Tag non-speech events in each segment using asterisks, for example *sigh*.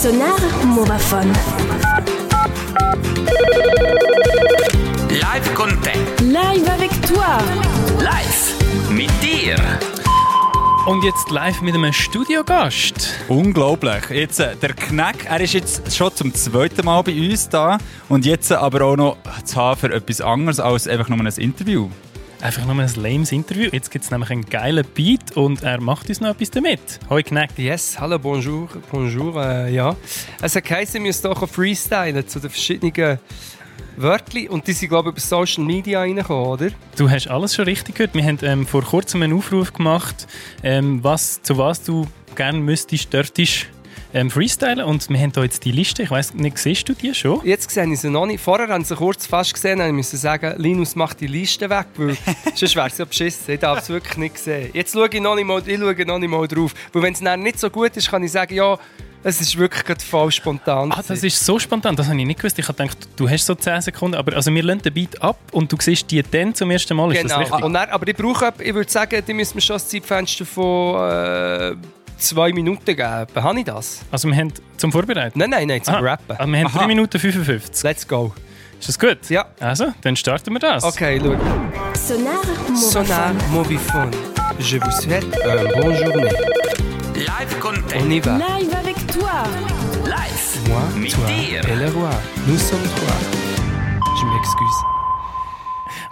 Sonar Movaphone. Live con te. Live avec toi. Live mit dir. Und jetzt live mit einem Studiogast. Unglaublich. Jetzt, äh, der Knack, er ist jetzt schon zum zweiten Mal bei uns da und jetzt aber auch noch zu haben für etwas anderes als einfach nur ein Interview. Einfach nur ein lames Interview. Jetzt gibt es nämlich einen geilen Beat und er macht uns noch etwas damit. Hoi Knack. Yes, hallo, bonjour, bonjour, äh, ja. Es hat geheißen, wir müssen auch freestylen zu den verschiedenen Wörtern und die sind, glaube ich, über Social Media reingekommen, oder? Du hast alles schon richtig gehört. Wir haben ähm, vor kurzem einen Aufruf gemacht, ähm, was, zu was du gerne müsstest, dörtisch ähm, freestylen. Und wir haben hier jetzt die Liste. Ich weiss nicht, siehst du die schon? Jetzt sehe ich sie noch nicht. Vorher haben sie kurz fast gesehen, musste ich sagen, Linus macht die Liste weg, weil *laughs* sonst wäre es ja beschissen. Ich darf es wirklich nicht sehen. Jetzt schaue ich noch nicht mal, ich schaue noch nicht mal drauf. Weil wenn es dann nicht so gut ist, kann ich sagen, ja, es ist wirklich gerade voll spontan. Ah, das ist so spontan, das habe ich nicht gewusst. Ich habe gedacht, du hast so 10 Sekunden, aber also wir lassen den Beat ab und du siehst die dann zum ersten Mal. Ist das Genau, richtig? und dann, aber ich brauche, ich würde sagen, die müssen mir schon ein Zeitfenster von äh, zwei Minuten geben. Habe ich das? Also wir haben zum Vorbereiten. Nein, nein, nein, zum Ah, Rappen. Also wir haben Aha. 3 Minuten 55. Let's go. Ist das gut? Ja. Also, dann starten wir das. Okay, schau. Sonar Sonar Movaphone. Mobiphone. Je vous souhaite une bonne journée. Live con te. On y va. Live avec toi. Live Moi, mit toi dir. et le roi. Nous sommes trois. Je m'excuse.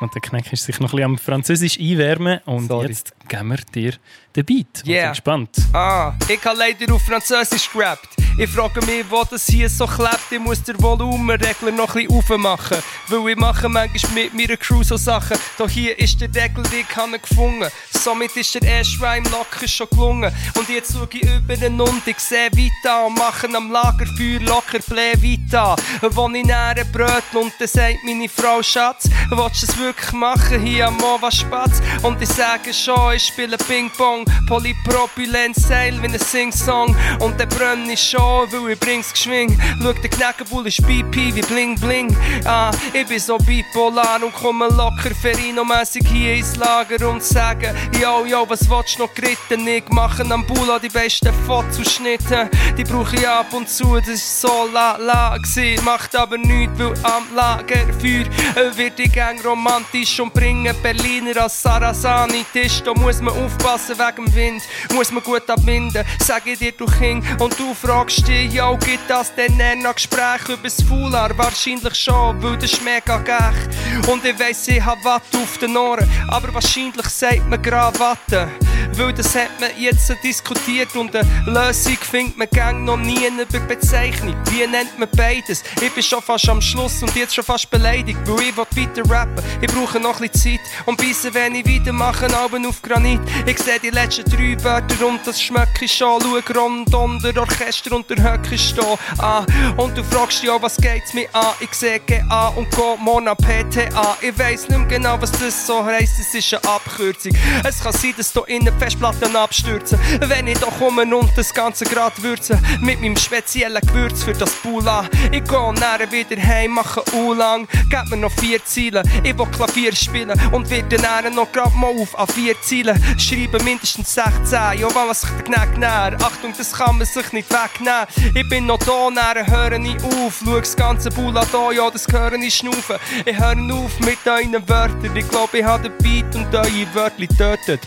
Und der Kneck ist sich noch ein bisschen am Französisch einwärmen. Und Sorry. jetzt geben wir dir den Beat. Ich Yeah. bin gespannt. Ah, ich habe leider auf Französisch gerappt. Ich frage mich, wo das hier so klebt. Ich muss den Volumenregler noch ein bisschen aufmachen. Weil ich mache manchmal mit meiner Crew so Sachen. Doch hier ist der den ich habe gefunden. Somit ist der erste Rhyme locker schon gelungen. Und jetzt schaue ich über den und ich sehe weiter und mache am Lagerfeuer locker Play weiter. Wo ich näher brötel und dann sagt meine Frau Schatz, willst du es wirklich machen hier am Mova Spatz? Und ich sage schon, ich spiele Ping-Pong, Polypropylen, Seil wie ein Sing-Song. Und dann brenne ich schon, weil ich bring's geschwing. Schau, der Knäckebull ist BP wie Bling Bling. Ah, ich bin so bipolar und komme locker Ferino-mässig hier ins Lager und sage, yo, yo, was willst du noch geritten? Ich mache am Bula die besten Fotoschnitte. Die brauche ich ab und zu, das ist so la la gsi. Macht aber nichts, weil am Lagerfeuer äh, wird die Gang romantisch und bringen Berliner als Sarasani Tisch. Da muss man aufpassen wegen dem Wind, muss man gut abbinden. Sag ich dir, du King, und du fragst dich, yo, gibt das denn noch Gespräch über das Fular? Wahrscheinlich schon, weil das ist mega gech. Und ich weiss, ich hab Watt auf den Ohren, aber wahrscheinlich sagt man Krawatte. Weil das hat man jetzt diskutiert und eine Lösung findet man gang noch nie über Bezeichnung. Wie nennt man beides? Ich bin schon fast am Schluss und jetzt schon fast beleidigt, weil ich weiter rappen. Ich brauche noch ein Zeit und bisse, wenn ich wieder mache, Alben auf Granit. Ich sehe die letzten drei Wörter und das schmeckt ich schon. Schau rundum der Orchester und der Höcke stehen. Ah, und du fragst ja, was geht's mir an? Ich sehe GA und go Mona PTA. Ich weiss nicht mehr genau, was das so heisst. Es ist eine Abkürzung. Es kann sein, dass da innen Festplatten abstürzen. Wenn ich da komme und das Ganze grad würze. Mit meinem speziellen Gewürz für das Pula. Ich geh näher wieder heim, mache U-lang. Gib mir noch vier Ziele. Ich will Klavier spielen und werde näher noch grad mal auf an vier Ziele. Schreiben mindestens 16. Ja, was sich der Knack näher. Achtung, das kann man sich nicht wegnehmen. Ich bin noch da, näher höre ich auf. Schau das ganze Pula da, ja, das höre ich schnaufen. Ich höre auf mit euren Wörtern. Ich glaube, ich habe den Beat und eure Wörter tötet.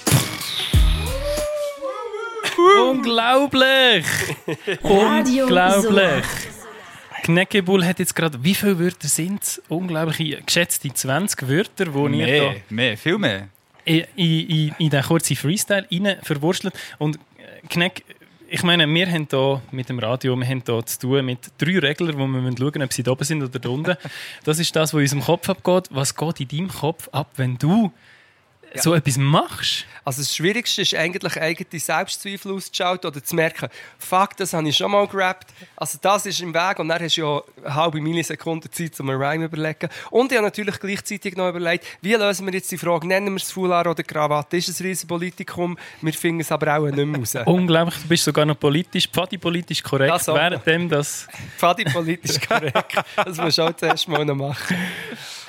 Unglaublich! *laughs* Radio Unglaublich! Kneckebull hat jetzt gerade, wie viele Wörter sind es? Unglaubliche, geschätzte 20 Wörter, die ihr Mehr, mehr, viel mehr. in, in, in, in den kurzen Freestyle rein verwurstelt. Und äh, Kneck, ich meine, wir haben hier mit dem Radio, wir haben hier zu tun mit drei Reglern, wo wir schauen müssen, ob sie da oben sind oder da unten. Das ist das, was in unserem Kopf abgeht. Was geht in deinem Kopf ab, wenn du so etwas machst? Also das Schwierigste ist eigentlich eigene Selbstzweifel auszuschalten oder zu merken, fuck, das habe ich schon mal gerappt. Also das ist im Weg und dann hast du ja eine halbe Millisekunde Zeit, um einen Rhyme zu überlegen. Und ich habe natürlich gleichzeitig noch überlegt, wie lösen wir jetzt die Frage, nennen wir es Foulard oder Krawatte? Ist es ein riesen Politikum? Wir finden es aber auch nicht mehr raus. *laughs* Unglaublich, du bist sogar noch politisch, pfadi-politisch korrekt, Das auch. währenddem das... *laughs* Pfadi politisch korrekt. Das musst du auch zuerst mal noch machen.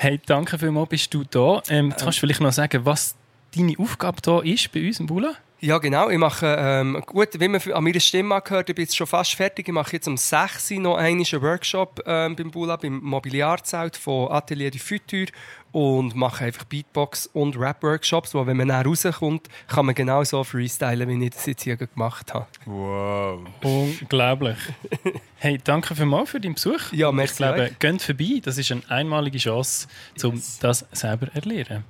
Hey, danke vielmals, bist du da. Ähm, jetzt kannst du vielleicht noch sagen, was deine Aufgabe hier ist bei uns im Bula? Ja, genau. Ich mache, ähm, gut, wie man an meiner Stimme gehört, ich bin jetzt schon fast fertig. Ich mache jetzt um 6 Uhr noch einen Workshop ähm, beim Bula, beim Mobiliarzelt von Atelier du Futur und mache einfach Beatbox- und Rap-Workshops, wo, wenn man dann rauskommt, kann man genau so freestylen, wie ich das jetzt hier gemacht habe. Wow. Unglaublich. *laughs* Hey, danke vielmals für deinen Besuch. Ja, ich merci glaube, euch. geht vorbei. Das ist eine einmalige Chance, um das selber zu erlernen.